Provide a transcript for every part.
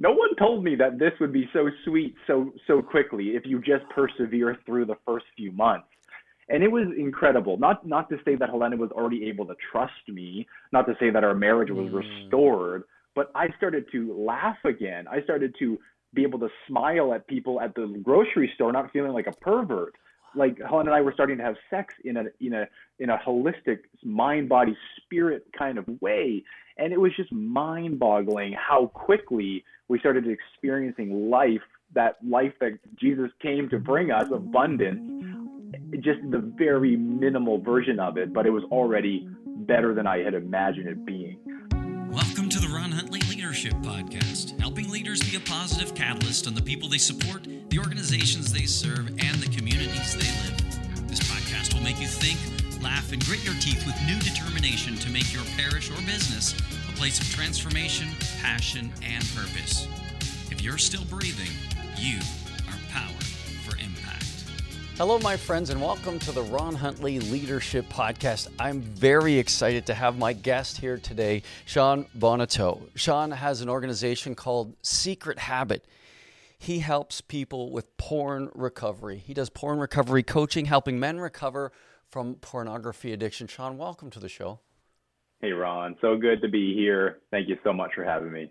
no one told me that this would be so sweet so so quickly if you just persevere through the first few months. And it was incredible. Not not to say that helena was already able to trust me not to say that our marriage was mm. restored but i started to laugh again. I started to be able to smile at people at the grocery store not feeling like a pervert like Helen and I were starting to have sex in a in a in a holistic mind body spirit kind of way. And it was just mind boggling how quickly we started experiencing life that life that Jesus came to bring us abundance just the very minimal version of it but it was already better than I had imagined it being. Welcome to the Ron Huntley Leadership Podcast, helping leaders be a positive catalyst on the people they support, the organizations they serve, and the communities they live. This podcast will make you think, laugh, and grit your teeth with new determination to make your parish or business a place of transformation, passion, and purpose. If you're still breathing, you are power for impact. Hello, my friends, and welcome to the Ron Huntley Leadership Podcast. I'm very excited to have my guest here today, Sean Bonito. Sean has an organization called Secret Habit. He helps people with porn recovery. He does porn recovery coaching, helping men recover from pornography addiction. Sean, welcome to the show. Hey, Ron. So good to be here. Thank you so much for having me.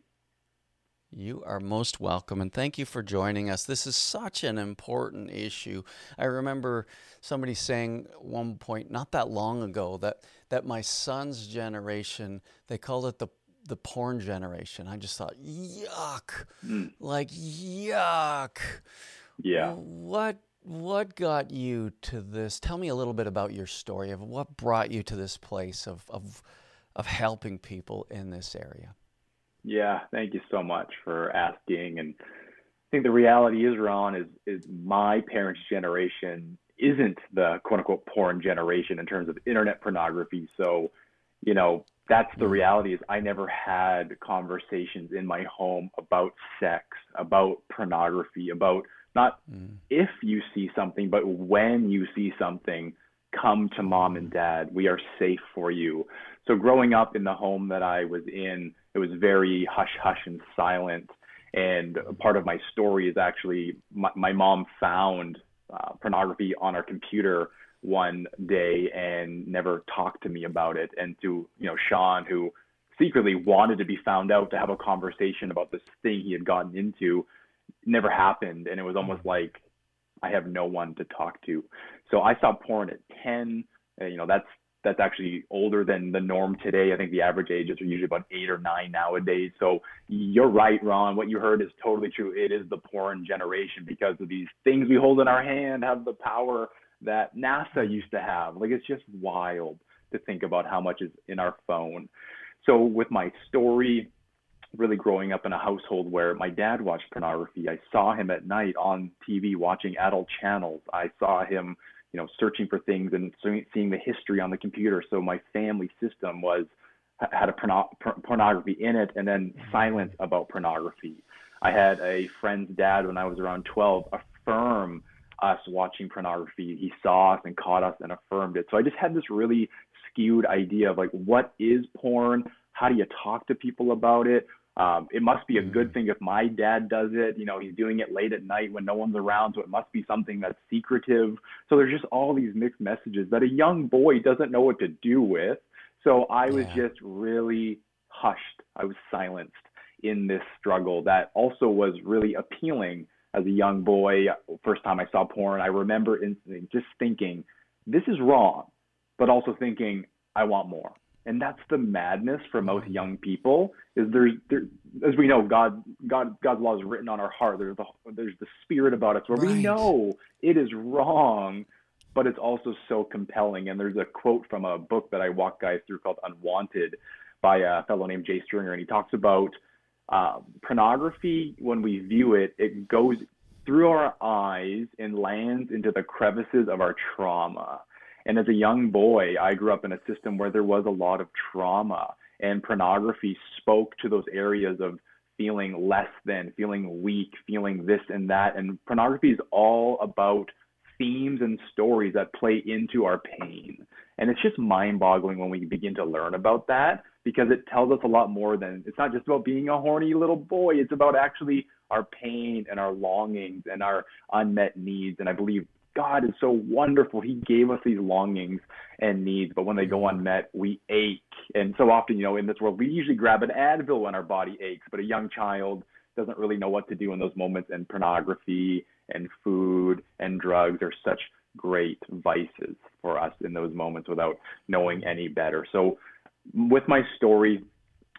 You are most welcome, and thank you for joining us. This is such an important issue. I remember somebody saying one point, not that long ago, that that my son's generation they called it the the porn generation. I just thought, yuck, mm. like yuck. Yeah. What what got you to this? Tell me a little bit about your story of what brought you to this place of of of helping people in this area. Yeah, thank you so much for asking. And I think the reality is, Ron, is is my parents' generation isn't the quote unquote porn generation in terms of internet pornography. So, you know, that's the mm. reality is I never had conversations in my home about sex, about pornography, about not mm. if you see something, but when you see something, come to mom and dad. We are safe for you. So growing up in the home that I was in, it was very hush hush and silent. And part of my story is actually my, my mom found uh, pornography on our computer one day and never talked to me about it. And to you know Sean, who secretly wanted to be found out to have a conversation about this thing he had gotten into, never happened. And it was almost mm-hmm. like I have no one to talk to. So I saw porn at 10. And, You know, that's that's actually older than the norm today. I think the average ages are usually about eight or nine nowadays. So you're right, Ron. What you heard is totally true. It is the porn generation because of these things we hold in our hand have the power that NASA used to have. Like it's just wild to think about how much is in our phone. So with my story, really growing up in a household where my dad watched pornography, I saw him at night on TV watching adult channels. I saw him you know, searching for things and seeing the history on the computer. So my family system was had a porno- pornography in it, and then mm-hmm. silence about pornography. I had a friend's dad when I was around 12 affirm us watching pornography. He saw us and caught us and affirmed it. So I just had this really skewed idea of like, what is porn? How do you talk to people about it? Um, it must be a good mm. thing if my dad does it. You know, he's doing it late at night when no one's around, so it must be something that's secretive. So there's just all these mixed messages that a young boy doesn't know what to do with. So I was yeah. just really hushed. I was silenced in this struggle that also was really appealing as a young boy. First time I saw porn, I remember instantly just thinking, this is wrong, but also thinking, I want more and that's the madness for most mm-hmm. young people is there's there, as we know god god god's law is written on our heart there's the there's the spirit about us where right. we know it is wrong but it's also so compelling and there's a quote from a book that i walk guys through called unwanted by a fellow named jay stringer and he talks about uh, pornography when we view it it goes through our eyes and lands into the crevices of our trauma and as a young boy, I grew up in a system where there was a lot of trauma, and pornography spoke to those areas of feeling less than, feeling weak, feeling this and that. And pornography is all about themes and stories that play into our pain. And it's just mind boggling when we begin to learn about that because it tells us a lot more than it's not just about being a horny little boy. It's about actually our pain and our longings and our unmet needs. And I believe God is so wonderful. He gave us these longings and needs, but when they go mm-hmm. unmet, we ache. And so often, you know, in this world, we usually grab an Advil when our body aches, but a young child doesn't really know what to do in those moments. And pornography and food and drugs are such great vices for us in those moments without knowing any better. So, with my story,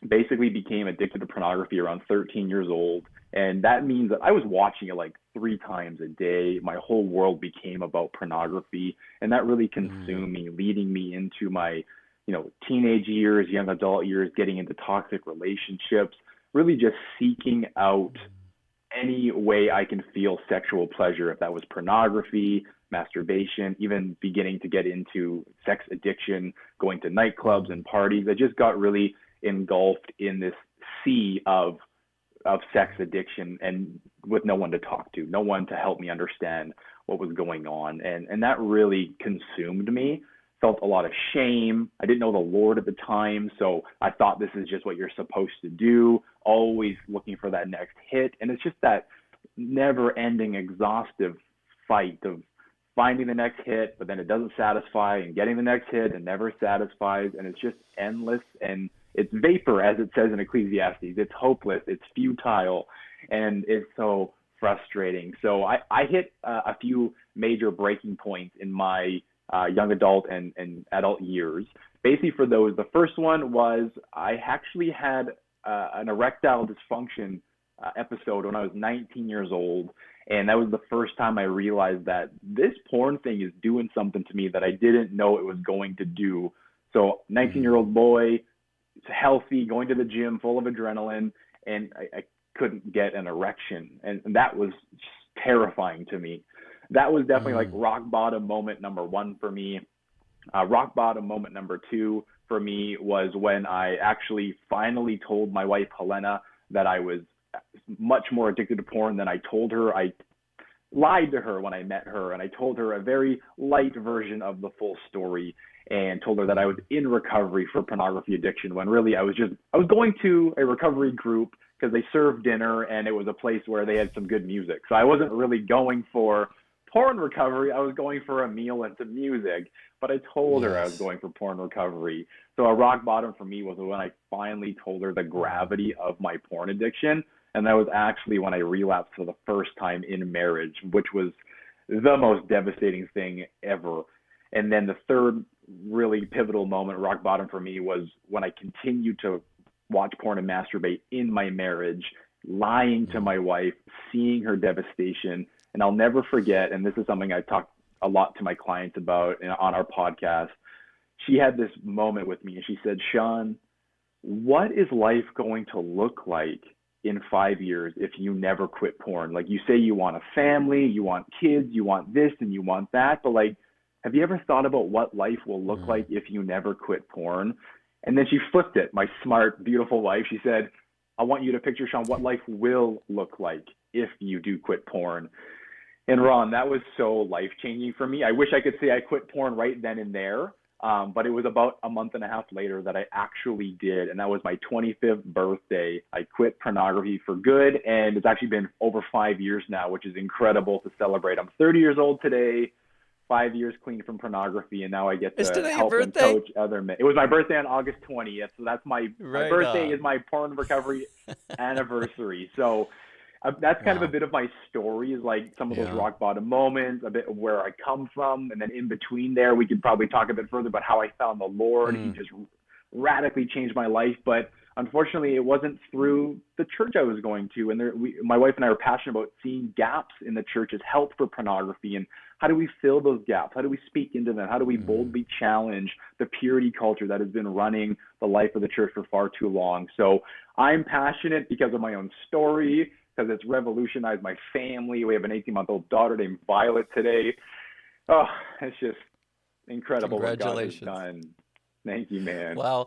basically became addicted to pornography around 13 years old. And that means that I was watching it like three times a day. My whole world became about pornography. And that really consumed mm. me, leading me into my, you know, teenage years, young adult years, getting into toxic relationships, really just seeking out any way I can feel sexual pleasure, if that was pornography, masturbation, even beginning to get into sex addiction, going to nightclubs and parties. I just got really engulfed in this sea of of sex addiction and with no one to talk to, no one to help me understand what was going on. And and that really consumed me. Felt a lot of shame. I didn't know the Lord at the time, so I thought this is just what you're supposed to do, always looking for that next hit. And it's just that never ending exhaustive fight of finding the next hit, but then it doesn't satisfy, and getting the next hit and never satisfies, and it's just endless and it's vapor, as it says in Ecclesiastes. It's hopeless, it's futile, and it's so frustrating. So I, I hit uh, a few major breaking points in my uh, young adult and, and adult years. Basically, for those, the first one was I actually had uh, an erectile dysfunction uh, episode when I was 19 years old. And that was the first time I realized that this porn thing is doing something to me that I didn't know it was going to do. So, 19 year old boy, healthy, going to the gym, full of adrenaline, and I, I couldn't get an erection, and, and that was terrifying to me. That was definitely mm. like rock bottom moment number one for me. Uh, rock bottom moment number two for me was when I actually finally told my wife Helena that I was much more addicted to porn than I told her. I lied to her when I met her, and I told her a very light version of the full story and told her that I was in recovery for pornography addiction when really I was just I was going to a recovery group because they served dinner and it was a place where they had some good music. So I wasn't really going for porn recovery. I was going for a meal and some music. But I told yes. her I was going for porn recovery. So a rock bottom for me was when I finally told her the gravity of my porn addiction. And that was actually when I relapsed for the first time in marriage, which was the most devastating thing ever. And then the third really pivotal moment, rock bottom for me, was when I continued to watch porn and masturbate in my marriage, lying to my wife, seeing her devastation. And I'll never forget, and this is something I talk a lot to my clients about on our podcast. She had this moment with me and she said, Sean, what is life going to look like in five years if you never quit porn? Like you say, you want a family, you want kids, you want this and you want that, but like, have you ever thought about what life will look mm. like if you never quit porn? And then she flipped it, my smart, beautiful wife. She said, I want you to picture, Sean, what life will look like if you do quit porn. And Ron, that was so life changing for me. I wish I could say I quit porn right then and there, um, but it was about a month and a half later that I actually did. And that was my 25th birthday. I quit pornography for good. And it's actually been over five years now, which is incredible to celebrate. I'm 30 years old today five years clean from pornography, and now I get to help and coach other men. It was my birthday on August 20th, so that's my, right my birthday on. is my porn recovery anniversary. So uh, that's kind wow. of a bit of my story, is like some of yeah. those rock bottom moments, a bit of where I come from, and then in between there, we could probably talk a bit further about how I found the Lord. Mm. He just radically changed my life, but unfortunately, it wasn't through the church I was going to. And there, we, my wife and I are passionate about seeing gaps in the church's help for pornography and how do we fill those gaps? How do we speak into them? How do we mm-hmm. boldly challenge the purity culture that has been running the life of the church for far too long? So I'm passionate because of my own story, because it's revolutionized my family. We have an 18 month old daughter named Violet today. Oh, it's just incredible what God has done. Thank you, man. Wow.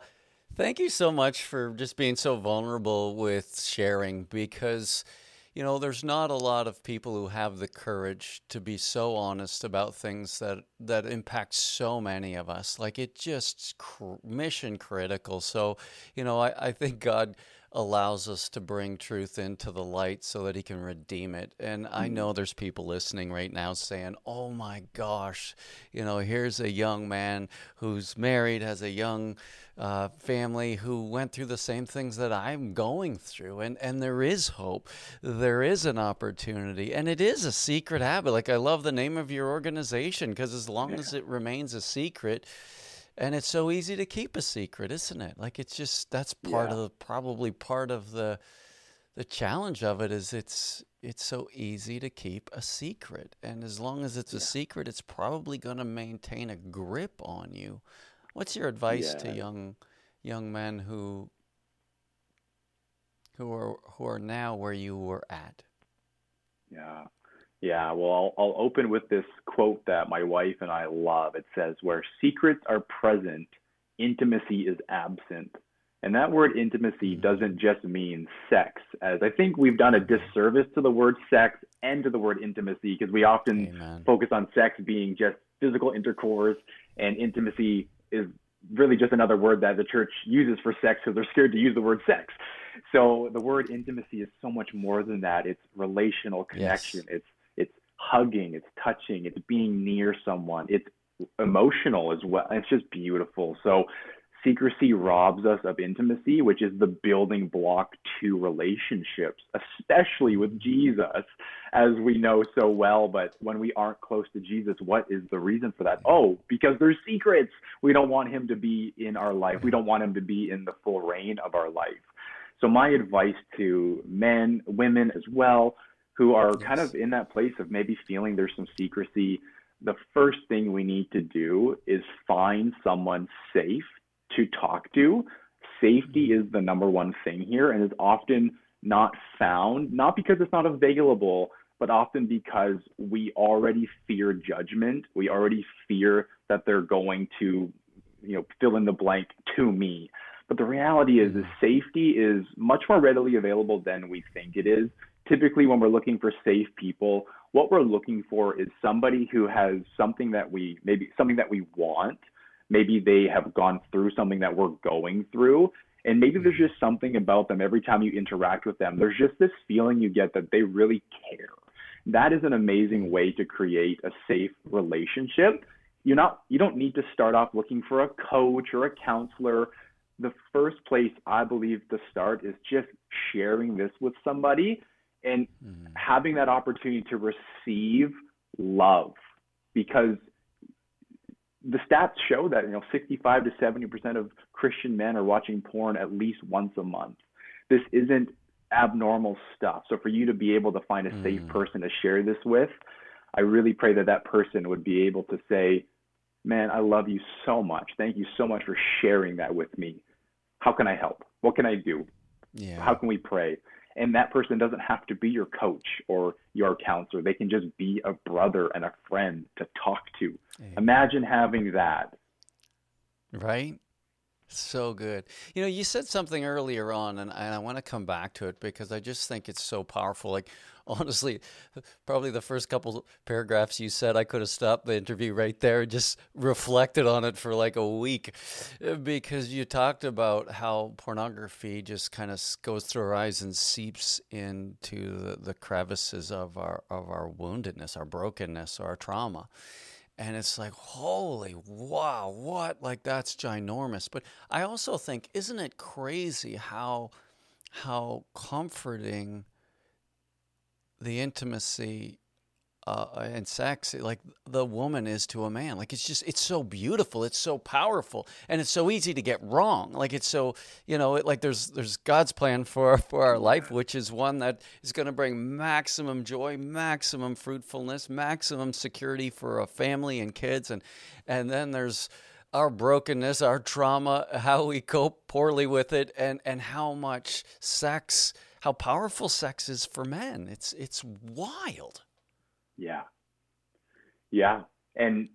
Thank you so much for just being so vulnerable with sharing because you know, there's not a lot of people who have the courage to be so honest about things that that impact so many of us. Like it just cr- mission critical. So, you know, I, I think God allows us to bring truth into the light so that he can redeem it. And I mm-hmm. know there's people listening right now saying, "Oh my gosh, you know, here's a young man who's married, has a young uh, family who went through the same things that I'm going through, and and there is hope, there is an opportunity, and it is a secret habit. Like I love the name of your organization because as long yeah. as it remains a secret." And it's so easy to keep a secret isn't it like it's just that's part yeah. of the probably part of the the challenge of it is it's it's so easy to keep a secret and as long as it's yeah. a secret it's probably going to maintain a grip on you what's your advice yeah. to young young men who who are who are now where you were at yeah yeah, well, I'll, I'll open with this quote that my wife and I love. It says, Where secrets are present, intimacy is absent. And that word intimacy mm-hmm. doesn't just mean sex, as I think we've done a disservice to the word sex and to the word intimacy because we often Amen. focus on sex being just physical intercourse, and intimacy is really just another word that the church uses for sex because they're scared to use the word sex. So the word intimacy is so much more than that. It's relational connection. Yes. It's hugging, it's touching, it's being near someone, it's emotional as well. It's just beautiful. So secrecy robs us of intimacy, which is the building block to relationships, especially with Jesus, as we know so well. But when we aren't close to Jesus, what is the reason for that? Oh, because there's secrets. We don't want him to be in our life, we don't want him to be in the full reign of our life. So, my advice to men, women as well, who are yes. kind of in that place of maybe feeling there's some secrecy, the first thing we need to do is find someone safe to talk to. Safety mm-hmm. is the number one thing here and is often not found, not because it's not available, but often because we already fear judgment. We already fear that they're going to, you know, fill in the blank to me. But the reality is, is mm-hmm. safety is much more readily available than we think it is typically when we're looking for safe people, what we're looking for is somebody who has something that we maybe something that we want. Maybe they have gone through something that we're going through. And maybe there's mm-hmm. just something about them every time you interact with them. There's just this feeling you get that they really care. That is an amazing way to create a safe relationship. You're not you don't need to start off looking for a coach or a counselor. The first place I believe to start is just sharing this with somebody and mm-hmm. having that opportunity to receive love because the stats show that you know 65 to 70 percent of Christian men are watching porn at least once a month. This isn't abnormal stuff. So for you to be able to find a safe mm. person to share this with, I really pray that that person would be able to say, "Man, I love you so much. Thank you so much for sharing that with me. How can I help? What can I do? Yeah. How can we pray?" And that person doesn't have to be your coach or your counselor. They can just be a brother and a friend to talk to. Imagine having that. Right? So good. You know, you said something earlier on, and, and I want to come back to it because I just think it's so powerful. Like, honestly, probably the first couple paragraphs you said, I could have stopped the interview right there and just reflected on it for like a week uh, because you talked about how pornography just kind of goes through our eyes and seeps into the, the crevices of our of our woundedness, our brokenness, our trauma. And it's like holy wow what? Like that's ginormous. But i also think isn't it crazy how how comforting the intimacy uh, and sex like the woman is to a man. Like it's just it's so beautiful it's so powerful and it's so easy to get wrong. Like it's so you know it, like there's there's god's plan for for our life which is one that is going to bring maximum joy maximum fruitfulness maximum security for a family and kids and and then there's our brokenness our trauma how we cope poorly with it and and how much sex how powerful sex is for men it's it's wild yeah. Yeah. And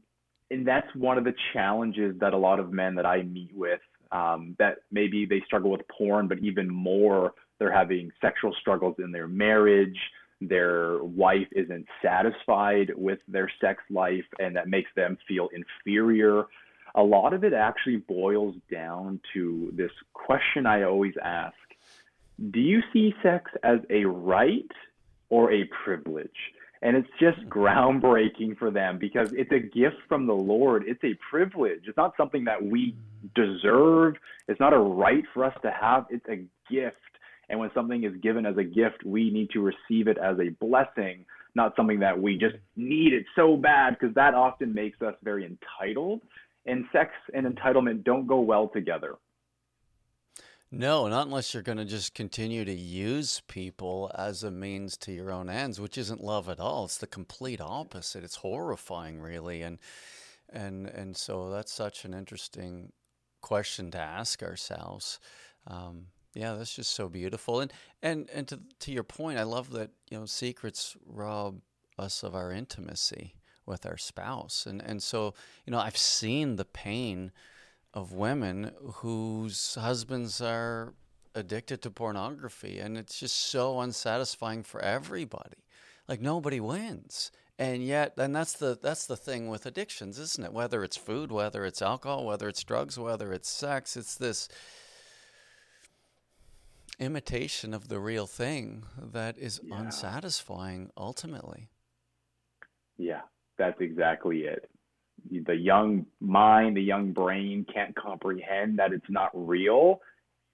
and that's one of the challenges that a lot of men that I meet with um, that maybe they struggle with porn, but even more they're having sexual struggles in their marriage, their wife isn't satisfied with their sex life, and that makes them feel inferior. A lot of it actually boils down to this question I always ask Do you see sex as a right or a privilege? And it's just groundbreaking for them because it's a gift from the Lord. It's a privilege. It's not something that we deserve. It's not a right for us to have. It's a gift. And when something is given as a gift, we need to receive it as a blessing, not something that we just need it so bad, because that often makes us very entitled. And sex and entitlement don't go well together. No, not unless you're going to just continue to use people as a means to your own ends, which isn't love at all. It's the complete opposite. It's horrifying, really, and and and so that's such an interesting question to ask ourselves. Um, yeah, that's just so beautiful. And and and to to your point, I love that you know secrets rob us of our intimacy with our spouse, and and so you know I've seen the pain of women whose husbands are addicted to pornography and it's just so unsatisfying for everybody. Like nobody wins. And yet and that's the that's the thing with addictions isn't it? Whether it's food whether it's alcohol whether it's drugs whether it's sex it's this imitation of the real thing that is yeah. unsatisfying ultimately. Yeah that's exactly it the young mind, the young brain can't comprehend that it's not real.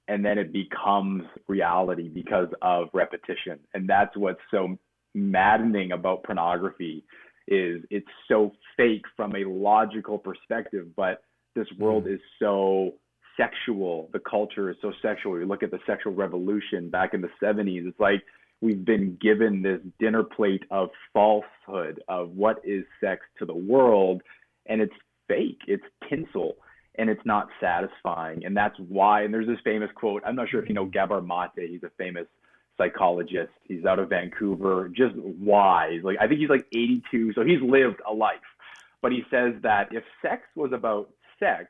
And then it becomes reality because of repetition. And that's what's so maddening about pornography is it's so fake from a logical perspective, but this world mm. is so sexual. The culture is so sexual. You look at the sexual revolution back in the 70s, it's like we've been given this dinner plate of falsehood of what is sex to the world and it's fake, it's tinsel, and it's not satisfying. And that's why, and there's this famous quote, I'm not sure if you know mm-hmm. Gabor Mate, he's a famous psychologist. He's out of Vancouver, just wise. Like I think he's like 82, so he's lived a life. But he says that if sex was about sex,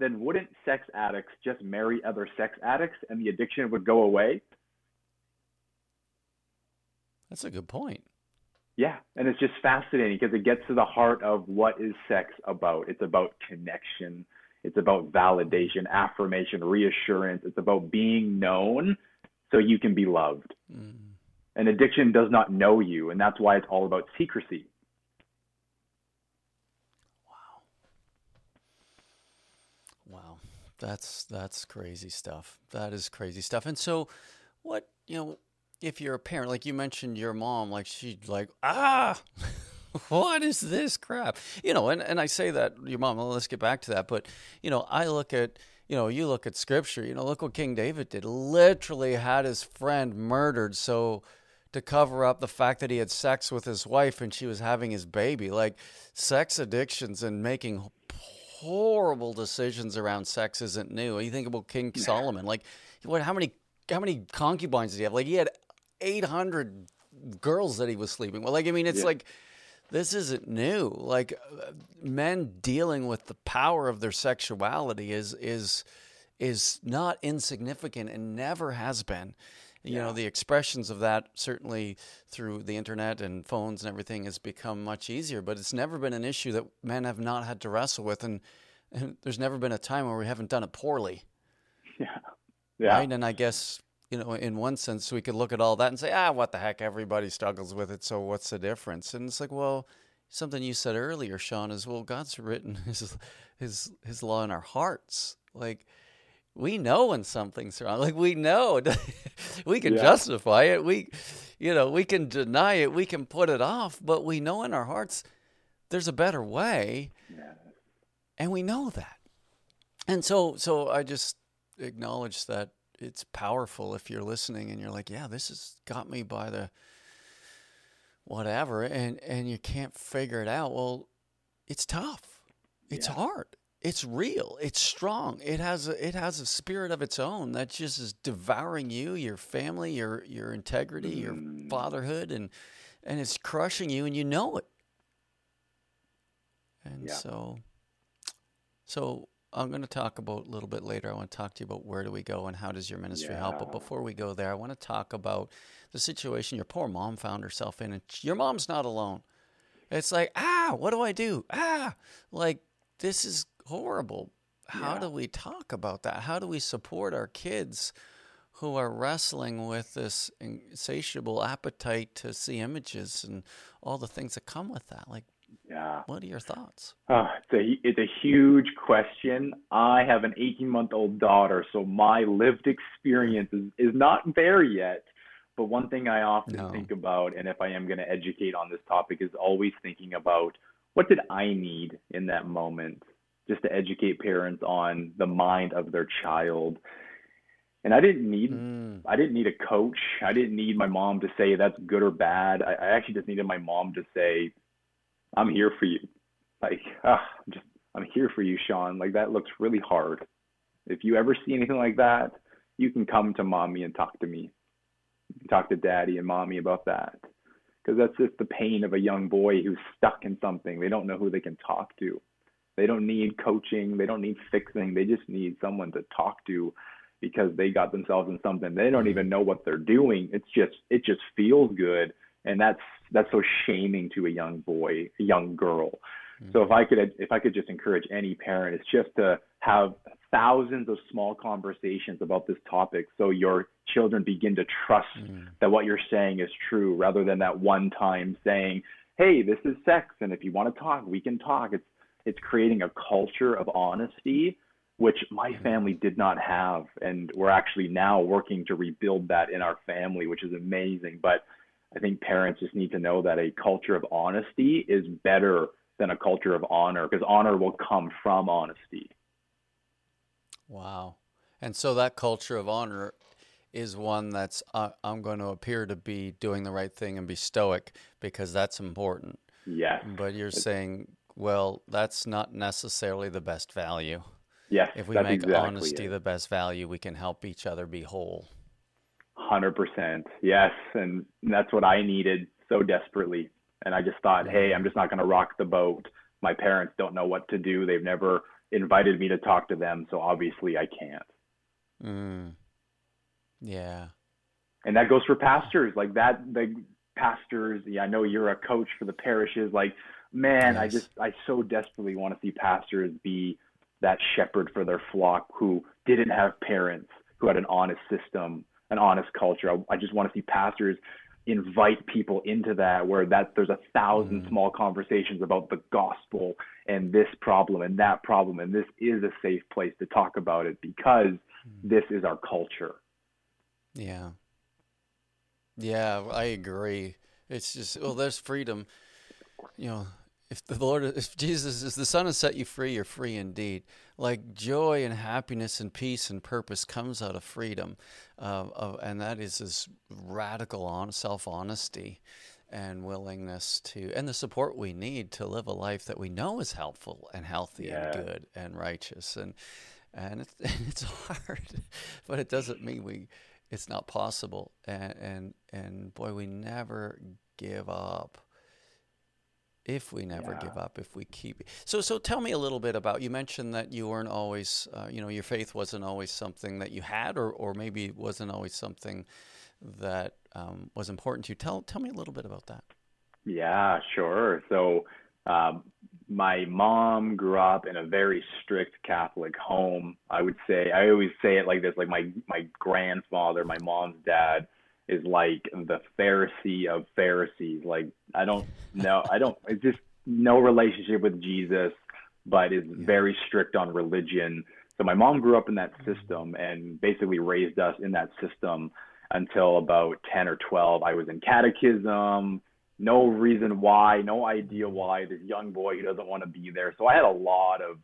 then wouldn't sex addicts just marry other sex addicts and the addiction would go away? That's a good point. Yeah, and it's just fascinating because it gets to the heart of what is sex about. It's about connection. It's about validation, affirmation, reassurance. It's about being known so you can be loved. Mm. And addiction does not know you, and that's why it's all about secrecy. Wow. Wow. That's that's crazy stuff. That is crazy stuff. And so what, you know, if you're a parent, like you mentioned your mom, like she'd like, ah, what is this crap? You know, and, and I say that your mom, well, let's get back to that. But, you know, I look at, you know, you look at scripture, you know, look what King David did. Literally had his friend murdered so to cover up the fact that he had sex with his wife and she was having his baby. Like sex addictions and making horrible decisions around sex isn't new. You think about King Solomon, like what how many how many concubines did he have? Like he had 800 girls that he was sleeping with. Like, I mean, it's yeah. like, this isn't new. Like, uh, men dealing with the power of their sexuality is, is, is not insignificant and never has been. You yeah. know, the expressions of that certainly through the internet and phones and everything has become much easier, but it's never been an issue that men have not had to wrestle with. And, and there's never been a time where we haven't done it poorly. Yeah. Yeah. Right. And I guess you know, in one sense, we could look at all that and say, ah, what the heck? Everybody struggles with it. So what's the difference? And it's like, well, something you said earlier, Sean, is well, God's written His His His law in our hearts. Like we know when something's wrong. Like we know, we can yeah. justify it. We, you know, we can deny it. We can put it off. But we know in our hearts there's a better way, yeah. and we know that. And so, so I just acknowledge that it's powerful if you're listening and you're like, yeah, this has got me by the whatever, and and you can't figure it out. Well, it's tough. It's yeah. hard. It's real. It's strong. It has a, it has a spirit of its own that just is devouring you, your family, your your integrity, mm. your fatherhood, and and it's crushing you, and you know it. And yeah. so, so I'm going to talk about a little bit later. I want to talk to you about where do we go and how does your ministry yeah. help. But before we go there, I want to talk about the situation your poor mom found herself in. And your mom's not alone. It's like, ah, what do I do? Ah, like this is horrible. How yeah. do we talk about that? How do we support our kids who are wrestling with this insatiable appetite to see images and all the things that come with that? Like, yeah. What are your thoughts? Uh, it's a it's a huge question. I have an 18 month old daughter, so my lived experience is, is not there yet. But one thing I often no. think about, and if I am going to educate on this topic, is always thinking about what did I need in that moment, just to educate parents on the mind of their child. And I didn't need mm. I didn't need a coach. I didn't need my mom to say that's good or bad. I, I actually just needed my mom to say I'm here for you. Like, uh, I'm just, I'm here for you, Sean. Like, that looks really hard. If you ever see anything like that, you can come to mommy and talk to me. talk to daddy and mommy about that. Because that's just the pain of a young boy who's stuck in something. They don't know who they can talk to. They don't need coaching. They don't need fixing. They just need someone to talk to because they got themselves in something. They don't even know what they're doing. It's just, it just feels good and that's that's so shaming to a young boy, a young girl. Mm-hmm. So if I could if I could just encourage any parent, it's just to have thousands of small conversations about this topic so your children begin to trust mm-hmm. that what you're saying is true rather than that one time saying, "Hey, this is sex and if you want to talk, we can talk." It's it's creating a culture of honesty which my mm-hmm. family did not have and we're actually now working to rebuild that in our family, which is amazing. But I think parents just need to know that a culture of honesty is better than a culture of honor because honor will come from honesty. Wow. And so that culture of honor is one that's uh, I'm going to appear to be doing the right thing and be stoic because that's important. Yes. But you're saying, well, that's not necessarily the best value. Yes. If we make exactly honesty it. the best value, we can help each other be whole. Hundred percent, yes, and that's what I needed so desperately. And I just thought, hey, I'm just not going to rock the boat. My parents don't know what to do. They've never invited me to talk to them, so obviously I can't. Mm. Yeah. And that goes for pastors like that. The pastors, yeah, I know you're a coach for the parishes. Like, man, yes. I just I so desperately want to see pastors be that shepherd for their flock who didn't have parents, who had an honest system, an honest culture. I, I just want to see pastors invite people into that where that there's a thousand mm. small conversations about the gospel and this problem and that problem and this is a safe place to talk about it because mm. this is our culture yeah yeah i agree it's just well there's freedom you know if the Lord, if Jesus is the Son has set you free, you're free indeed. Like joy and happiness and peace and purpose comes out of freedom, uh, of, and that is this radical on, self honesty and willingness to, and the support we need to live a life that we know is helpful and healthy yeah. and good and righteous. And and it's, it's hard, but it doesn't mean we it's not possible. And and and boy, we never give up if we never yeah. give up if we keep so so tell me a little bit about you mentioned that you weren't always uh, you know your faith wasn't always something that you had or or maybe wasn't always something that um, was important to you tell tell me a little bit about that yeah sure so um, my mom grew up in a very strict Catholic home. I would say I always say it like this: like my my grandfather, my mom's dad, is like the Pharisee of Pharisees. Like I don't know, I don't. It's just no relationship with Jesus, but is yeah. very strict on religion. So my mom grew up in that system and basically raised us in that system until about 10 or 12. I was in catechism, no reason why, no idea why. This young boy who doesn't want to be there. So I had a lot of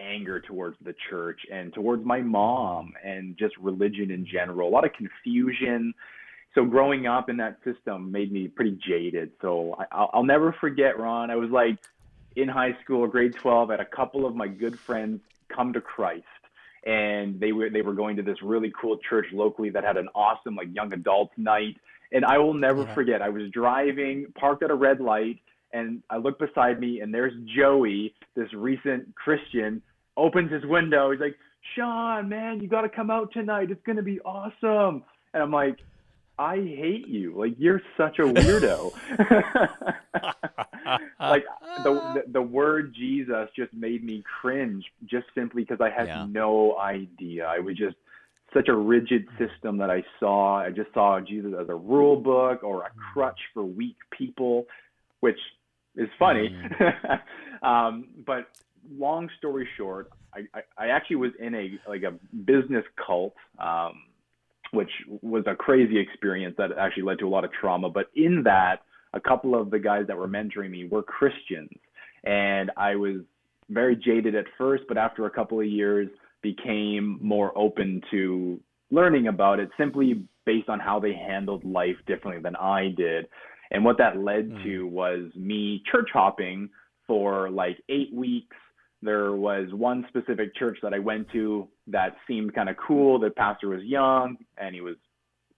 anger towards the church and towards my mom and just religion in general, a lot of confusion so growing up in that system made me pretty jaded. So I, will never forget, Ron. I was like in high school, grade 12, I had a couple of my good friends come to Christ. And they were they were going to this really cool church locally that had an awesome like young adult night. And I will never yeah. forget. I was driving, parked at a red light, and I look beside me, and there's Joey, this recent Christian, opens his window. He's like, Sean, man, you got to come out tonight. It's going to be awesome. And I'm like, I hate you. Like you're such a weirdo. like the, the, word Jesus just made me cringe just simply because I had yeah. no idea. I was just such a rigid system that I saw. I just saw Jesus as a rule book or a mm. crutch for weak people, which is funny. Mm. um, but long story short, I, I, I actually was in a like a business cult. Um, which was a crazy experience that actually led to a lot of trauma. But in that, a couple of the guys that were mentoring me were Christians. And I was very jaded at first, but after a couple of years, became more open to learning about it simply based on how they handled life differently than I did. And what that led mm. to was me church hopping for like eight weeks there was one specific church that I went to that seemed kind of cool. The pastor was young and he was,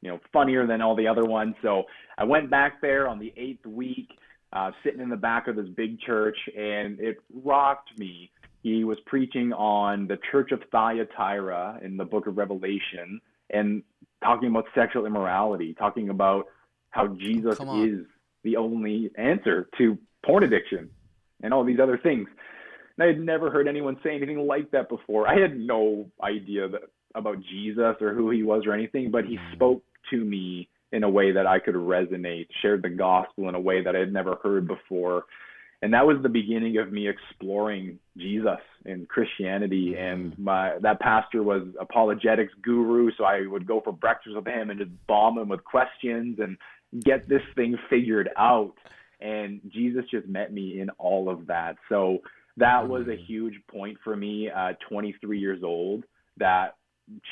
you know, funnier than all the other ones. So I went back there on the eighth week, uh, sitting in the back of this big church, and it rocked me. He was preaching on the church of Thyatira in the book of Revelation and talking about sexual immorality, talking about how Jesus is the only answer to porn addiction and all these other things. And I had never heard anyone say anything like that before. I had no idea that, about Jesus or who he was or anything, but he mm. spoke to me in a way that I could resonate, shared the gospel in a way that I had never heard before. And that was the beginning of me exploring Jesus and Christianity. And my that pastor was apologetics guru, so I would go for breakfast with him and just bomb him with questions and get this thing figured out. And Jesus just met me in all of that. So that was a mm. huge point for me at 23 years old that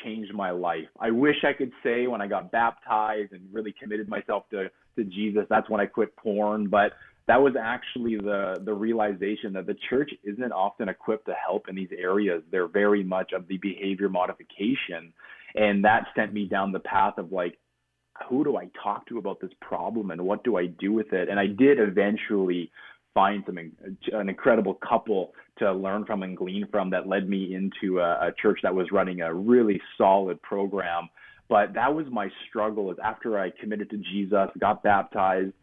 changed my life. I wish I could say when I got baptized and really committed myself to to Jesus, that's when I quit porn, but that was actually the the realization that the church isn't often equipped to help in these areas. They're very much of the behavior modification, and that sent me down the path of like who do I talk to about this problem and what do I do with it? And I did eventually find some uh, an incredible couple to learn from and glean from that led me into a, a church that was running a really solid program. But that was my struggle is after I committed to Jesus, got baptized,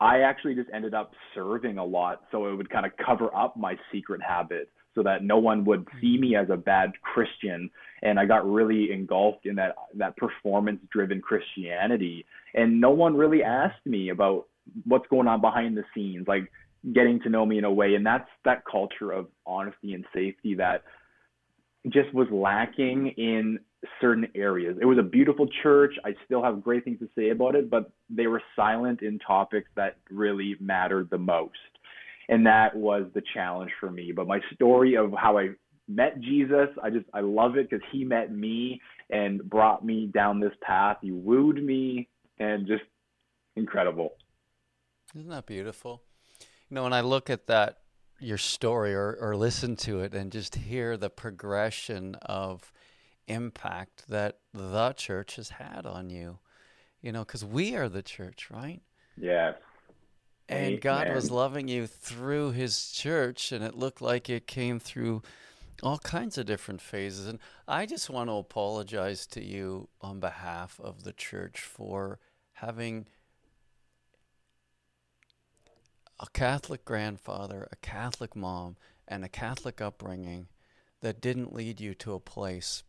I actually just ended up serving a lot so it would kind of cover up my secret habit so that no one would mm-hmm. see me as a bad Christian. And I got really engulfed in that that performance driven Christianity. And no one really asked me about what's going on behind the scenes. Like getting to know me in a way. And that's that culture of honesty and safety that just was lacking in certain areas. It was a beautiful church. I still have great things to say about it, but they were silent in topics that really mattered the most. And that was the challenge for me. But my story of how I met Jesus, I just I love it because he met me and brought me down this path. He wooed me and just incredible. Isn't that beautiful? You know, when I look at that, your story, or, or listen to it, and just hear the progression of impact that the church has had on you, you know, because we are the church, right? Yeah. And Amen. God was loving you through his church, and it looked like it came through all kinds of different phases. And I just want to apologize to you on behalf of the church for having a Catholic grandfather, a Catholic mom, and a Catholic upbringing that didn't lead you to a place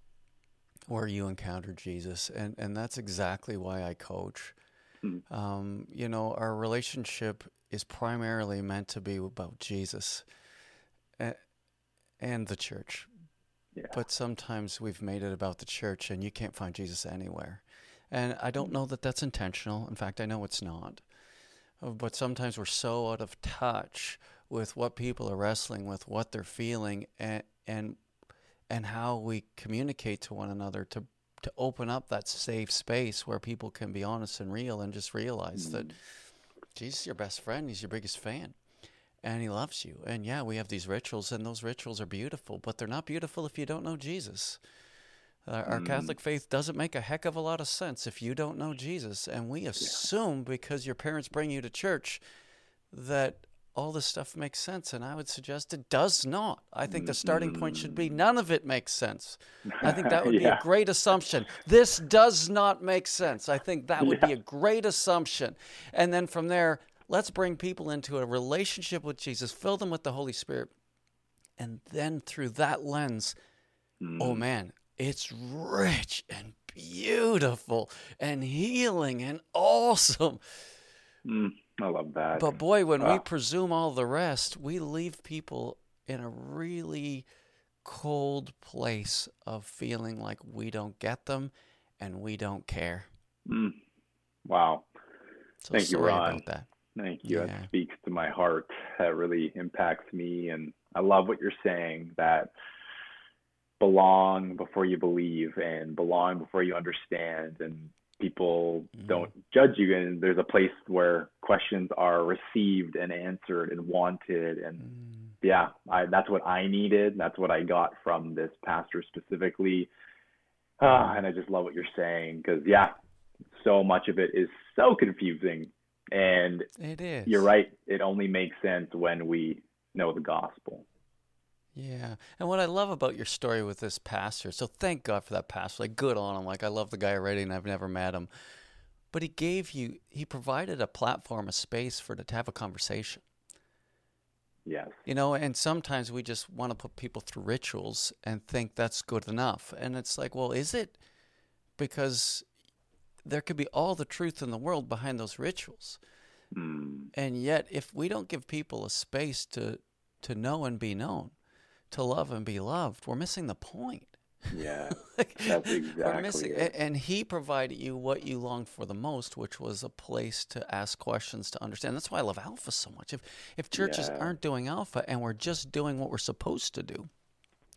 where you encountered Jesus. And, and that's exactly why I coach. Mm. Um, you know, our relationship is primarily meant to be about Jesus and, and the church. Yeah. But sometimes we've made it about the church and you can't find Jesus anywhere. And I don't know that that's intentional. In fact, I know it's not but sometimes we're so out of touch with what people are wrestling with, what they're feeling, and and and how we communicate to one another to to open up that safe space where people can be honest and real and just realize mm-hmm. that Jesus is your best friend, he's your biggest fan. And he loves you. And yeah, we have these rituals, and those rituals are beautiful, but they're not beautiful if you don't know Jesus. Our mm. Catholic faith doesn't make a heck of a lot of sense if you don't know Jesus. And we assume because your parents bring you to church that all this stuff makes sense. And I would suggest it does not. I think the starting point should be none of it makes sense. I think that would yeah. be a great assumption. This does not make sense. I think that would yeah. be a great assumption. And then from there, let's bring people into a relationship with Jesus, fill them with the Holy Spirit. And then through that lens, mm. oh man, it's rich and beautiful and healing and awesome. Mm. I love that. But boy, when uh, we presume all the rest, we leave people in a really cold place of feeling like we don't get them and we don't care. Mm, wow. So Thank you, Ron. Thank you. Yeah. That speaks to my heart. That really impacts me. And I love what you're saying that belong before you believe and belong before you understand and people mm-hmm. don't judge you and there's a place where questions are received and answered and wanted and mm. yeah I, that's what i needed that's what i got from this pastor specifically uh, and i just love what you're saying because yeah so much of it is so confusing and it is you're right it only makes sense when we know the gospel yeah. And what I love about your story with this pastor, so thank God for that pastor. Like, good on him. Like, I love the guy already and I've never met him. But he gave you, he provided a platform, a space for to have a conversation. Yes. You know, and sometimes we just want to put people through rituals and think that's good enough. And it's like, well, is it? Because there could be all the truth in the world behind those rituals. Mm. And yet, if we don't give people a space to, to know and be known, to love and be loved. We're missing the point. Yeah, like, that's exactly missing, it. And he provided you what you longed for the most, which was a place to ask questions to understand. That's why I love Alpha so much. If if churches yeah. aren't doing Alpha and we're just doing what we're supposed to do,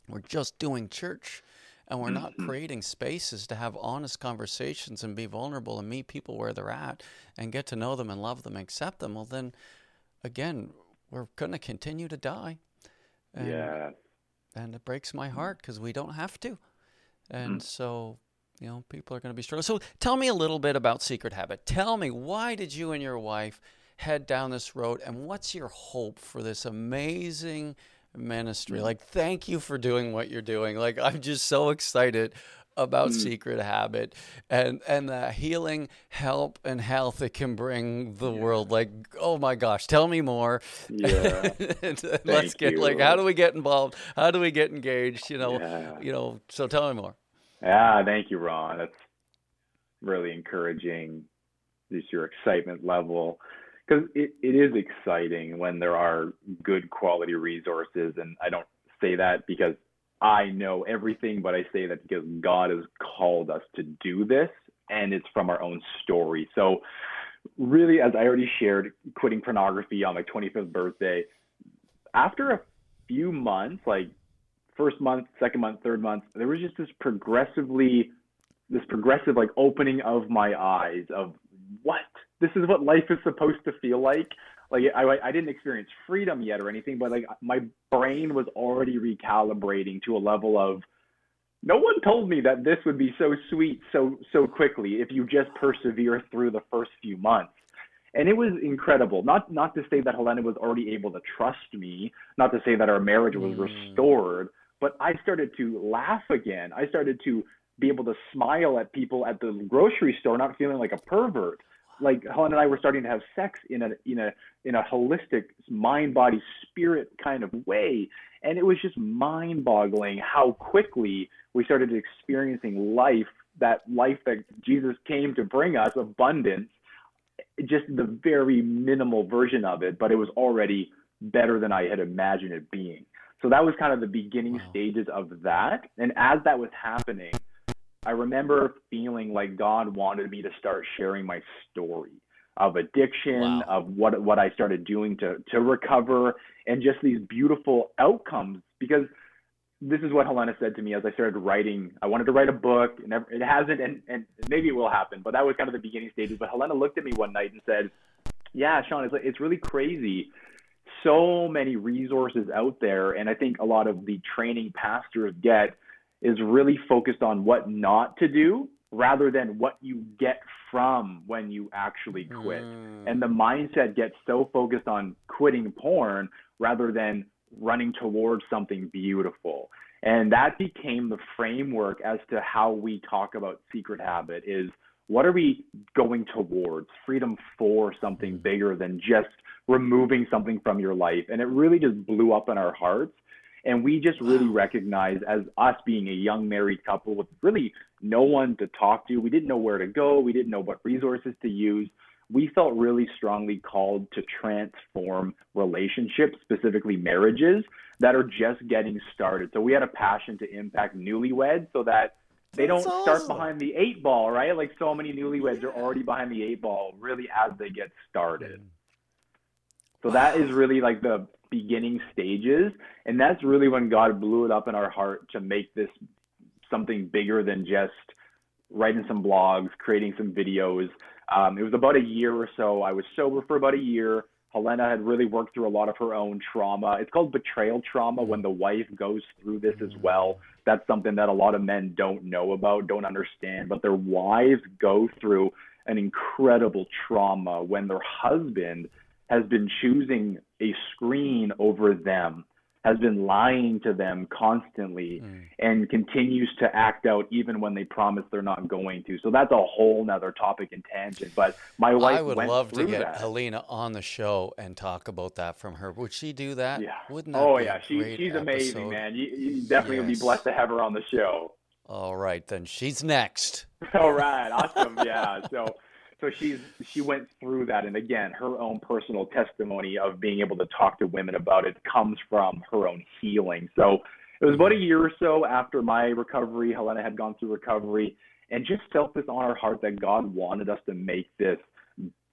we're just doing church, and we're not creating spaces to have honest conversations and be vulnerable and meet people where they're at and get to know them and love them and accept them. Well, then, again, we're going to continue to die. And, yeah. And it breaks my heart because we don't have to. And mm. so, you know, people are going to be struggling. So tell me a little bit about Secret Habit. Tell me, why did you and your wife head down this road? And what's your hope for this amazing ministry? Mm. Like, thank you for doing what you're doing. Like, I'm just so excited about mm. secret habit and and the healing help and health it can bring the yeah. world like oh my gosh tell me more yeah let's get you. like how do we get involved how do we get engaged you know yeah. you know so tell me more yeah thank you ron that's really encouraging just your excitement level because it, it is exciting when there are good quality resources and i don't say that because I know everything, but I say that because God has called us to do this and it's from our own story. So, really, as I already shared, quitting pornography on my 25th birthday, after a few months, like first month, second month, third month, there was just this progressively, this progressive like opening of my eyes of what this is what life is supposed to feel like like I, I didn't experience freedom yet or anything, but like my brain was already recalibrating to a level of no one told me that this would be so sweet so so quickly if you just persevere through the first few months. And it was incredible. Not not to say that Helena was already able to trust me, not to say that our marriage was mm. restored, but I started to laugh again. I started to be able to smile at people at the grocery store, not feeling like a pervert like Helen and I were starting to have sex in a in a in a holistic mind body spirit kind of way. And it was just mind boggling how quickly we started experiencing life that life that Jesus came to bring us abundance just the very minimal version of it but it was already better than I had imagined it being. So that was kind of the beginning wow. stages of that. And as that was happening I remember feeling like God wanted me to start sharing my story of addiction, wow. of what what I started doing to to recover, and just these beautiful outcomes. Because this is what Helena said to me as I started writing. I wanted to write a book, and it hasn't, and and maybe it will happen. But that was kind of the beginning stages. But Helena looked at me one night and said, "Yeah, Sean, it's it's really crazy." So many resources out there, and I think a lot of the training pastors get is really focused on what not to do rather than what you get from when you actually quit. Mm. And the mindset gets so focused on quitting porn rather than running towards something beautiful. And that became the framework as to how we talk about secret habit is what are we going towards? Freedom for something Mm. bigger than just removing something from your life. And it really just blew up in our hearts. And we just really Wow. recognized as us being a young married couple with really no one to talk to, we didn't know where to go, we didn't know what resources to use. We felt really strongly called to transform relationships, specifically marriages that are just getting started. So we had a passion to impact newlyweds so that they That's don't start behind the eight ball, right? Like so many newlyweds are already behind the eight ball really as they get started. Mm. So that is really like the beginning stages. And that's really when God blew it up in our heart to make this something bigger than just writing some blogs, creating some videos. Um, it was about a year or so. I was sober for about a year. Helena had really worked through a lot of her own trauma. It's called betrayal trauma when the wife goes through this as well. That's something that a lot of men don't know about, don't understand, but their wives go through an incredible trauma when their husband has been choosing a screen over them, has been lying to them constantly, Mm. and continues to act out even when they promise they're not going to. So that's a whole nother topic and tangent. But my wife I would love to get that. Helena on the show and talk about that from her. Would she do that? Yeah. Wouldn't that oh yeah, she, she's amazing, man. You, you definitely would be blessed to have her on the show. All right, then she's next. All right, awesome. Yeah. So so she's she went through that and again, her own personal testimony of being able to talk to women about it comes from her own healing. So it was about a year or so after my recovery, Helena had gone through recovery and just felt this on our heart that God wanted us to make this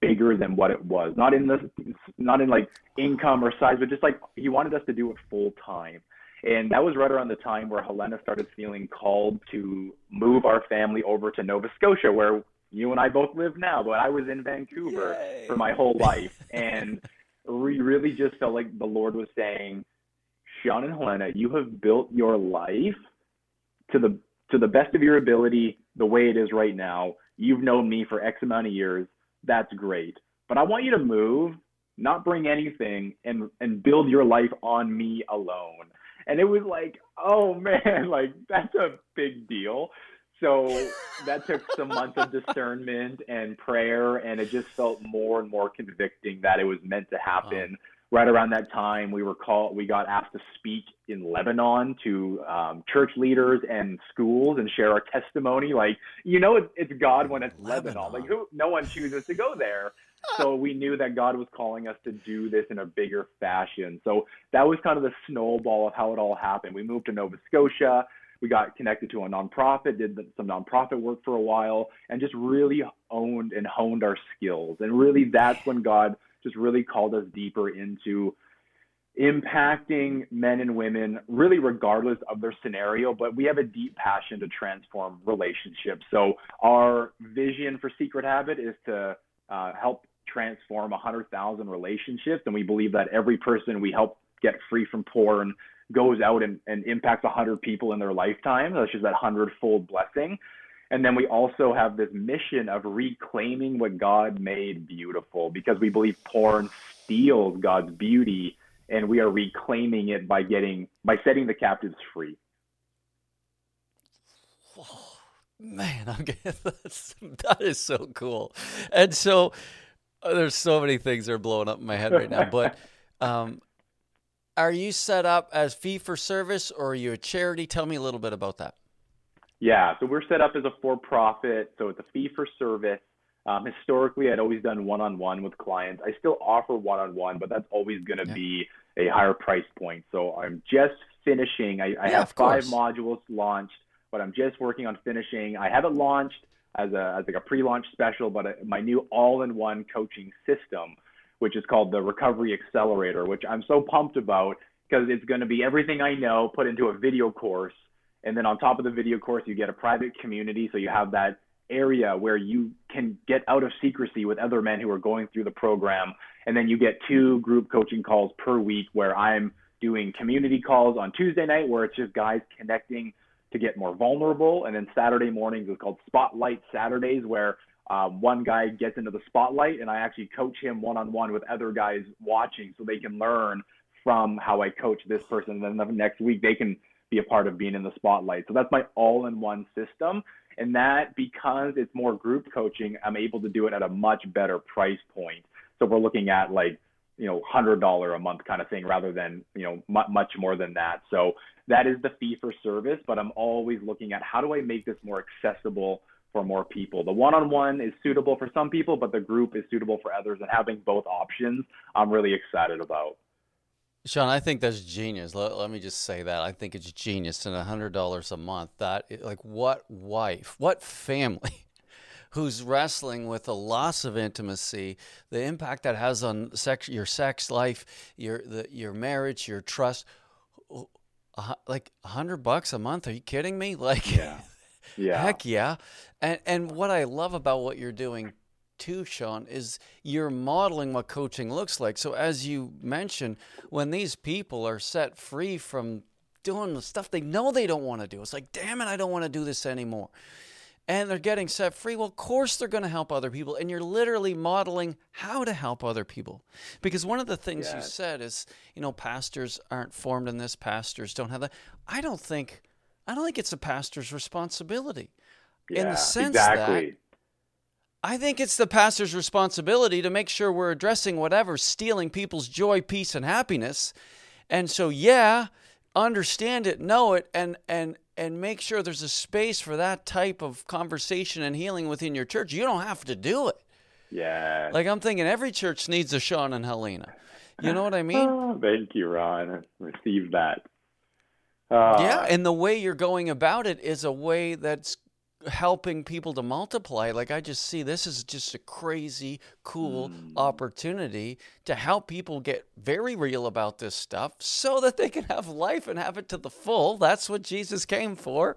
bigger than what it was. Not in the not in like income or size, but just like he wanted us to do it full time. And that was right around the time where Helena started feeling called to move our family over to Nova Scotia, where you and I both live now, but I was in Vancouver Yay. for my whole life. And we really just felt like the Lord was saying, Sean and Helena, you have built your life to the to the best of your ability, the way it is right now. You've known me for X amount of years. That's great. But I want you to move, not bring anything, and and build your life on me alone. And it was like, oh man, like that's a big deal. So that took some months of discernment and prayer, and it just felt more and more convicting that it was meant to happen. Right around that time, we were called, we got asked to speak in Lebanon to um, church leaders and schools and share our testimony. Like, you know, it's, it's God when it's Lebanon. Lebanon. Like, who? No one chooses to go there. So we knew that God was calling us to do this in a bigger fashion. So that was kind of the snowball of how it all happened. We moved to Nova Scotia we got connected to a nonprofit, did some nonprofit work for a while, and just really owned and honed our skills. And really, that's when God just really called us deeper into impacting men and women, really regardless of their scenario. But we have a deep passion to transform relationships. So our vision for Secret Habit is to uh, help transform 100,000 relationships, and we believe that every person we help get free from porn goes out and, and impacts 100 people in their lifetime. That's just that hundredfold blessing. And then we also have this mission of reclaiming what God made beautiful because we believe porn steals God's beauty and we are reclaiming it by getting by setting the captives free. Oh, man, I'm getting, that's, that is so cool. And so uh, there's so many things that are blowing up in my head right now. But um, are you set up as fee for service or are you a charity? Tell me a little bit about that. Yeah, so we're set up as a for-profit, so it's a fee for service. Um, historically, I'd always done one-on-one with clients. I still offer one-on-one, but that's always going to Yeah. be a higher price point. So I'm just finishing. I, I Yeah, have five course. modules launched, but I'm just working on finishing. I have it launched as a as like a pre-launch special, but uh my new all-in-one coaching system, which is called the Recovery Accelerator, which I'm so pumped about because it's going to be everything I know put into a video course and then on top of the video course, you get a private community. So you have that area where you can get out of secrecy with other men who are going through the program. And then you get two group coaching calls per week where I'm doing community calls on Tuesday night where it's just guys connecting to get more vulnerable. And then Saturday mornings is called Spotlight Saturdays, where um, one guy gets into the spotlight and I actually coach him one on one with other guys watching so they can learn from how I coach this person. And then the next week they can be a part of being in the spotlight. So that's my all in one system. And that because it's more group coaching, I'm able to do it at a much better price point. So we're looking at like, you know, hundred dollar a month kind of thing rather than, you know, m- much more than that. So that is the fee for service, but I'm always looking at how do I make this more accessible for more people. The one-on-one is suitable for some people, but the group is suitable for others and having both options, I'm really excited about. Sean, I think that's genius. Let, let me just say that. I think it's genius and $100 a month. That like what wife, what family who's wrestling with the loss of intimacy, the impact that has on sex, your sex life, your the, your marriage, your trust. Like a hundred bucks a month? Are you kidding me? Like, yeah, yeah, heck yeah. And and what I love about what you're doing too, Sean, is you're modeling what coaching looks like. So as you mentioned, when these people are set free from doing the stuff they know they don't want to do, it's like, damn it, I don't want to do this anymore and they're getting set free, well, of course they're going to help other people. And you're literally modeling how to help other people. Because one of the things yes. you said is, you know, pastors aren't formed in this, pastors don't have that. I don't think, I don't think it's a pastor's responsibility. Yeah, in the sense exactly. that I think it's the pastor's responsibility to make sure we're addressing whatever's stealing people's joy, peace, and happiness. And so, yeah, understand it, know it, and and and make sure there's a space for that type of conversation and healing within your church. You don't have to do it. Yeah. Like I'm thinking every church needs a Sean and Helena. You know what I mean? oh, thank you, Ron. I received that. Uh, yeah, and the way you're going about it is a way that's helping people to multiply. Like I just see this is just a crazy cool mm. opportunity to help people get very real about this stuff so that they can have life and have it to the full. That's what Jesus came for.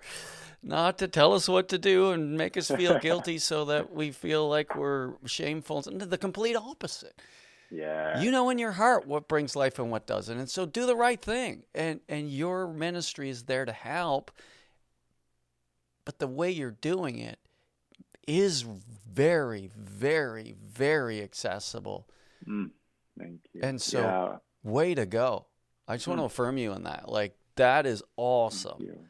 Not to tell us what to do and make us feel guilty so that we feel like we're shameful. The complete opposite. Yeah. You know in your heart what brings life and what doesn't. And so do the right thing. And and your ministry is there to help but the way you're doing it is very, very, very accessible. Mm, thank you. And so, yeah. way to go. I just mm. want to affirm you in that. Like, that is awesome.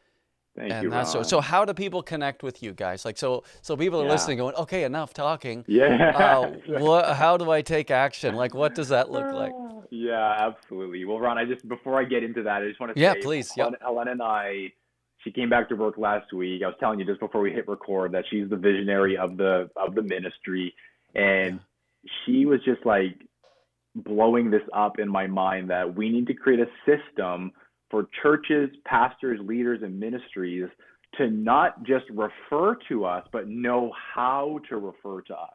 Thank and you, that's Ron. so. So, how do people connect with you guys? Like, so, so people are yeah. listening, going, "Okay, enough talking. Yeah. Uh, what? How do I take action? Like, what does that look like?" Yeah, absolutely. Well, Ron, I just before I get into that, I just want to yeah, say, please. Helen, yep. Helen and I she came back to work last week. I was telling you just before we hit record that she's the visionary of the of the ministry, and she was just like blowing this up in my mind that we need to create a system for churches, pastors, leaders, and ministries to not just refer to us, but know how to refer to us.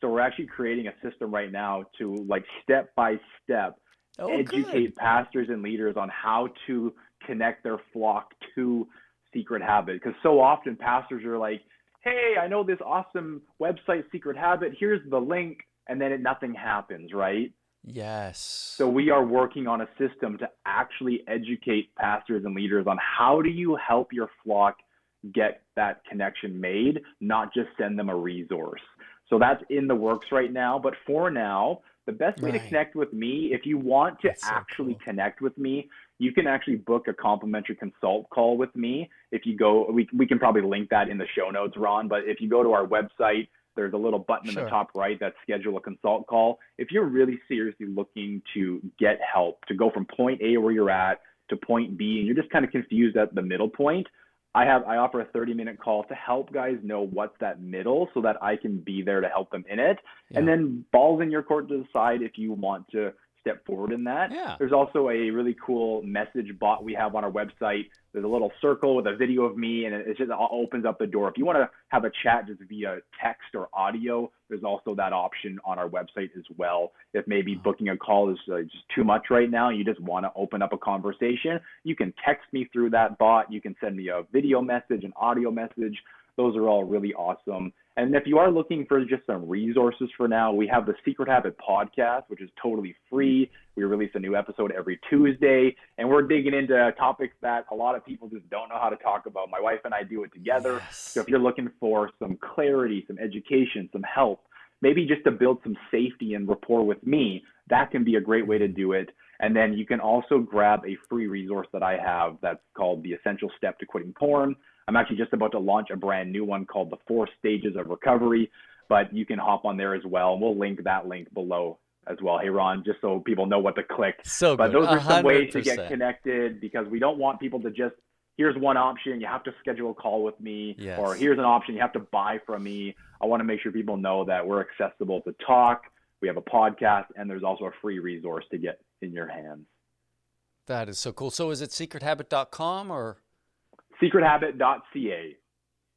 So we're actually creating a system right now to like step by step oh, educate good. pastors and leaders on how to connect their flock to Secret Habit. Because so often pastors are like, hey, I know this awesome website, Secret Habit. Here's the link. And then it, nothing happens, right? Yes. So we are working on a system to actually educate pastors and leaders on how do you help your flock get that connection made, not just send them a resource. So that's in the works right now. But for now, the best way right. to connect with me, if you want to that's actually so cool. connect with me, you can actually book a complimentary consult call with me. If you go, we, we can probably link that in the show notes, Ron. But if you go to our website, there's a little button sure. in the top right that schedule a consult call. If you're really seriously looking to get help, to go from point A where you're at to point B, and you're just kind of confused at the middle point, I have I offer a 30 minute call to help guys know what's that middle so that I can be there to help them in it. Yeah. And then balls in your court to decide if you want to step forward in that. Yeah. There's also a really cool message bot we have on our website. There's a little circle with a video of me, and it just opens up the door. If you want to have a chat just via text or audio, there's also that option on our website as well. If maybe booking a call is uh, just too much right now, you just want to open up a conversation, you can text me through that bot. You can send me a video message, an audio message. Those are all really awesome. And if you are looking for just some resources for now, we have the Secret Habit podcast, which is totally free. We release a new episode every Tuesday, and we're digging into topics that a lot of people just don't know how to talk about. My wife and I do it together. Yes. So if you're looking for some clarity, some education, some help, maybe just to build some safety and rapport with me, that can be a great way to do it. And then you can also grab a free resource that I have that's called The Essential Step to Quitting Porn. I'm actually just about to launch a brand new one called The Four Stages of Recovery, but you can hop on there as well. And we'll link that link below as well. Hey, Ron, just so people know what to click. So But those are some 100%. ways to get connected because we don't want people to just, here's one option, you have to schedule a call with me, yes. or here's an option, you have to buy from me. I want to make sure people know that we're accessible to talk. We have a podcast, and there's also a free resource to get in your hands. That is so cool. So is it secrethabit.com or? secrethabit.ca.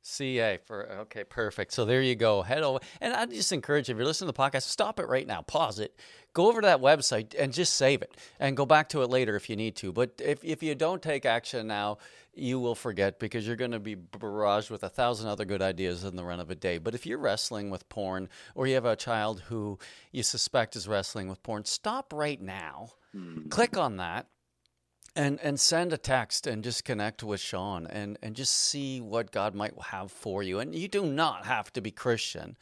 CA for okay, perfect. So there you go. Head over, and I just encourage you, if you're listening to the podcast, stop it right now, pause it, go over to that website, and just save it, and go back to it later if you need to. But if if you don't take action now, you will forget because you're going to be barraged with a thousand other good ideas in the run of a day. But if you're wrestling with porn, or you have a child who you suspect is wrestling with porn, stop right now. Mm. Click on that and and send a text and just connect with Sean and and just see what God might have for you. And you do not have to be Christian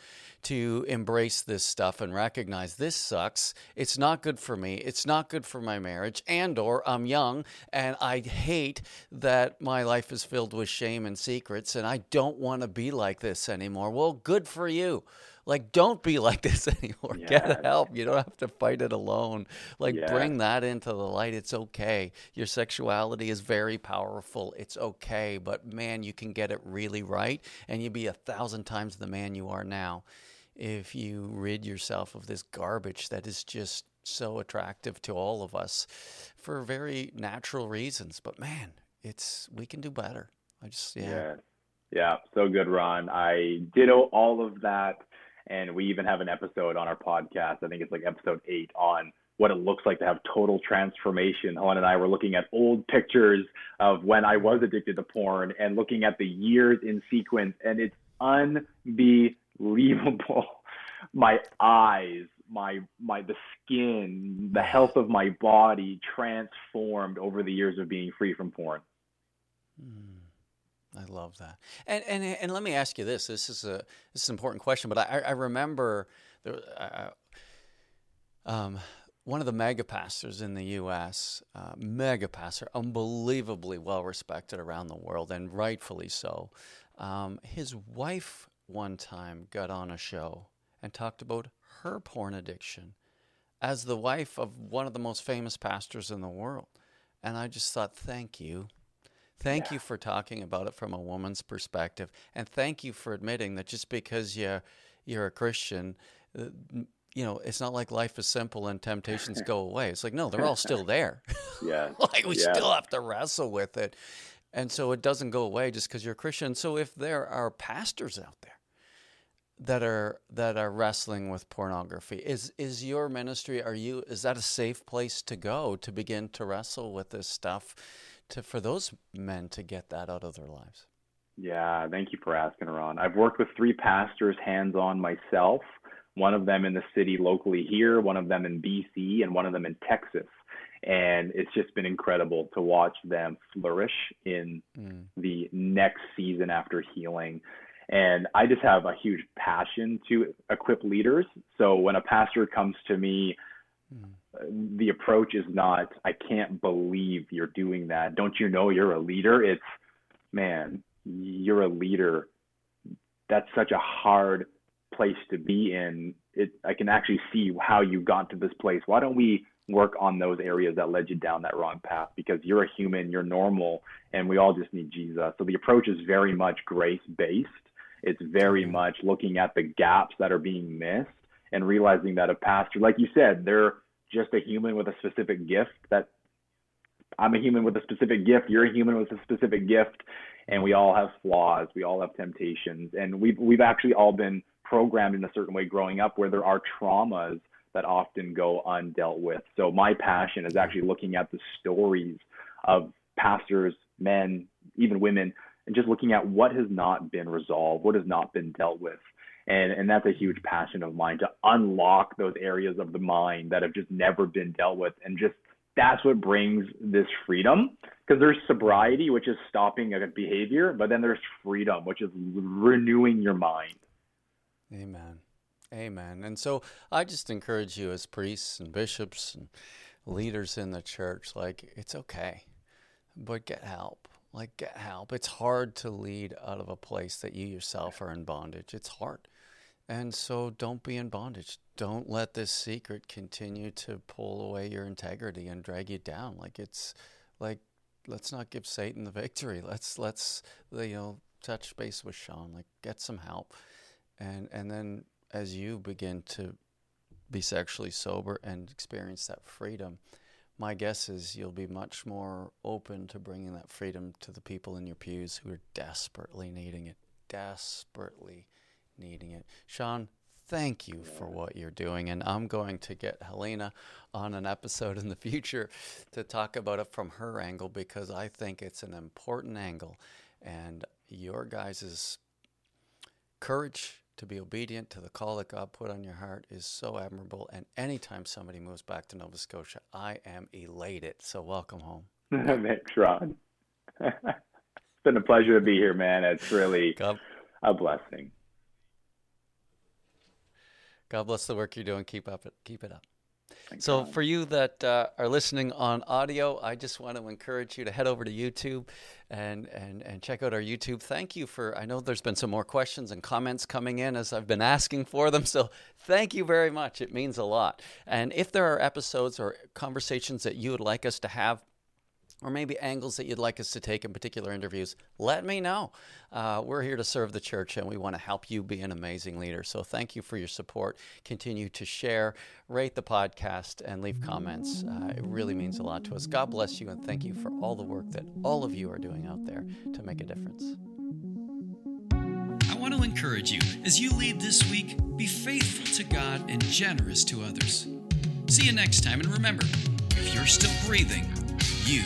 to embrace this stuff and recognize this sucks. It's not good for me. It's not good for my marriage and or I'm young and I hate that my life is filled with shame and secrets and I don't want to be like this anymore. Well, good for you. Like, don't be like this anymore. Yes. Get help. You don't have to fight it alone. Like, yes. bring that into the light. It's okay. Your sexuality is very powerful. It's okay. But man, you can get it really right, and you'd be a thousand times the man you are now if you rid yourself of this garbage that is just so attractive to all of us for very natural reasons. But man, it's we can do better. I just yeah. Yeah, yeah so good, Ron. I ditto all of that. And we even have an episode on our podcast. I think it's like episode eight on what it looks like to have total transformation. Helen and I were looking at old pictures of when I was addicted to porn and looking at the years in sequence, and it's unbelievable. my eyes, my my the skin, the health of my body transformed over the years of being free from porn. Mm. I love that. And and and let me ask you this. This is a this is an important question, but I I remember there, um, one of the mega pastors in the U.S. Uh, mega pastor, unbelievably well respected around the world, and rightfully so. Um, his wife one time got on a show and talked about her porn addiction as the wife of one of the most famous pastors in the world, and I just thought, thank you Thank yeah. you for talking about it from a woman's perspective, and thank you for admitting that just because you you're a Christian, uh, you know, it's not like life is simple and temptations go away. It's like no, they're all still there. Yeah, like we yeah. still have to wrestle with it, and so it doesn't go away just because you're a Christian. So if there are pastors out there that are that are wrestling with pornography, is is your ministry? Are you is that a safe place to go to begin to wrestle with this stuff? To for those men to get that out of their lives? Yeah, thank you for asking, Ron. I've worked with three pastors hands on myself, one of them in the city locally here, one of them in BC, and one of them in Texas. And it's just been incredible to watch them flourish in mm. the next season after healing. And I just have a huge passion to equip leaders. So when a pastor comes to me Mm. The approach is not, I can't believe you're doing that. Don't you know you're a leader? It's, man, you're a leader. That's such a hard place to be in. It, I can actually see how you got to this place. Why don't we work on those areas that led you down that wrong path? Because you're a human, you're normal, and we all just need Jesus. So the approach is very much grace based. It's very mm. much looking at the gaps that are being missed and realizing that a pastor, like you said, they're just a human with a specific gift that I'm a human with a specific gift, you're a human with a specific gift, and we all have flaws, we all have temptations, and we've we've actually all been programmed in a certain way growing up where there are traumas that often go undealt with. So my passion is actually looking at the stories of pastors, men, even women, and just looking at what has not been resolved, what has not been dealt with, And, and that's a huge passion of mine to unlock those areas of the mind that have just never been dealt with. And just that's what brings this freedom. Because there's sobriety which is stopping a behavior but then there's freedom which is renewing your mind. Amen. Amen. And so i just encourage you as priests and bishops and leaders in the church like it's okay but get help like get help it's hard to lead out of a place that you yourself are in bondage it's hard and so don't be in bondage. Don't let this secret continue to pull away your integrity and drag you down. Like it's like let's not give Satan the victory. Let's let's you know touch base with Sean. Like get some help. And and then as you begin to be sexually sober and experience that freedom, my guess is you'll be much more open to bringing that freedom to the people in your pews who are desperately needing it. Desperately needing it. Sean, thank you for what you're doing. And I'm going to get Helena on an episode in the future to talk about it from her angle because I think it's an important angle. And your guys' courage to be obedient to the call that God put on your heart is so admirable. And anytime somebody moves back to Nova Scotia, I am elated. So welcome home. Thanks, Ron. it's been a pleasure to be here, man. It's really God. a blessing. God bless the work you're doing. Keep up it. Keep it up. Thank so, God. for you that uh, are listening on audio, I just want to encourage you to head over to YouTube and, and, and check out our YouTube. Thank you for, I know there's been some more questions and comments coming in as I've been asking for them. So, thank you very much. It means a lot. And if there are episodes or conversations that you would like us to have, or maybe angles that you'd like us to take in particular interviews, let me know. Uh, we're here to serve the church and we want to help you be an amazing leader. So thank you for your support. Continue to share, rate the podcast, and leave comments. Uh, it really means a lot to us. God bless you and thank you for all the work that all of you are doing out there to make a difference. I want to encourage you as you lead this week, be faithful to God and generous to others. See you next time, and remember if you're still breathing, you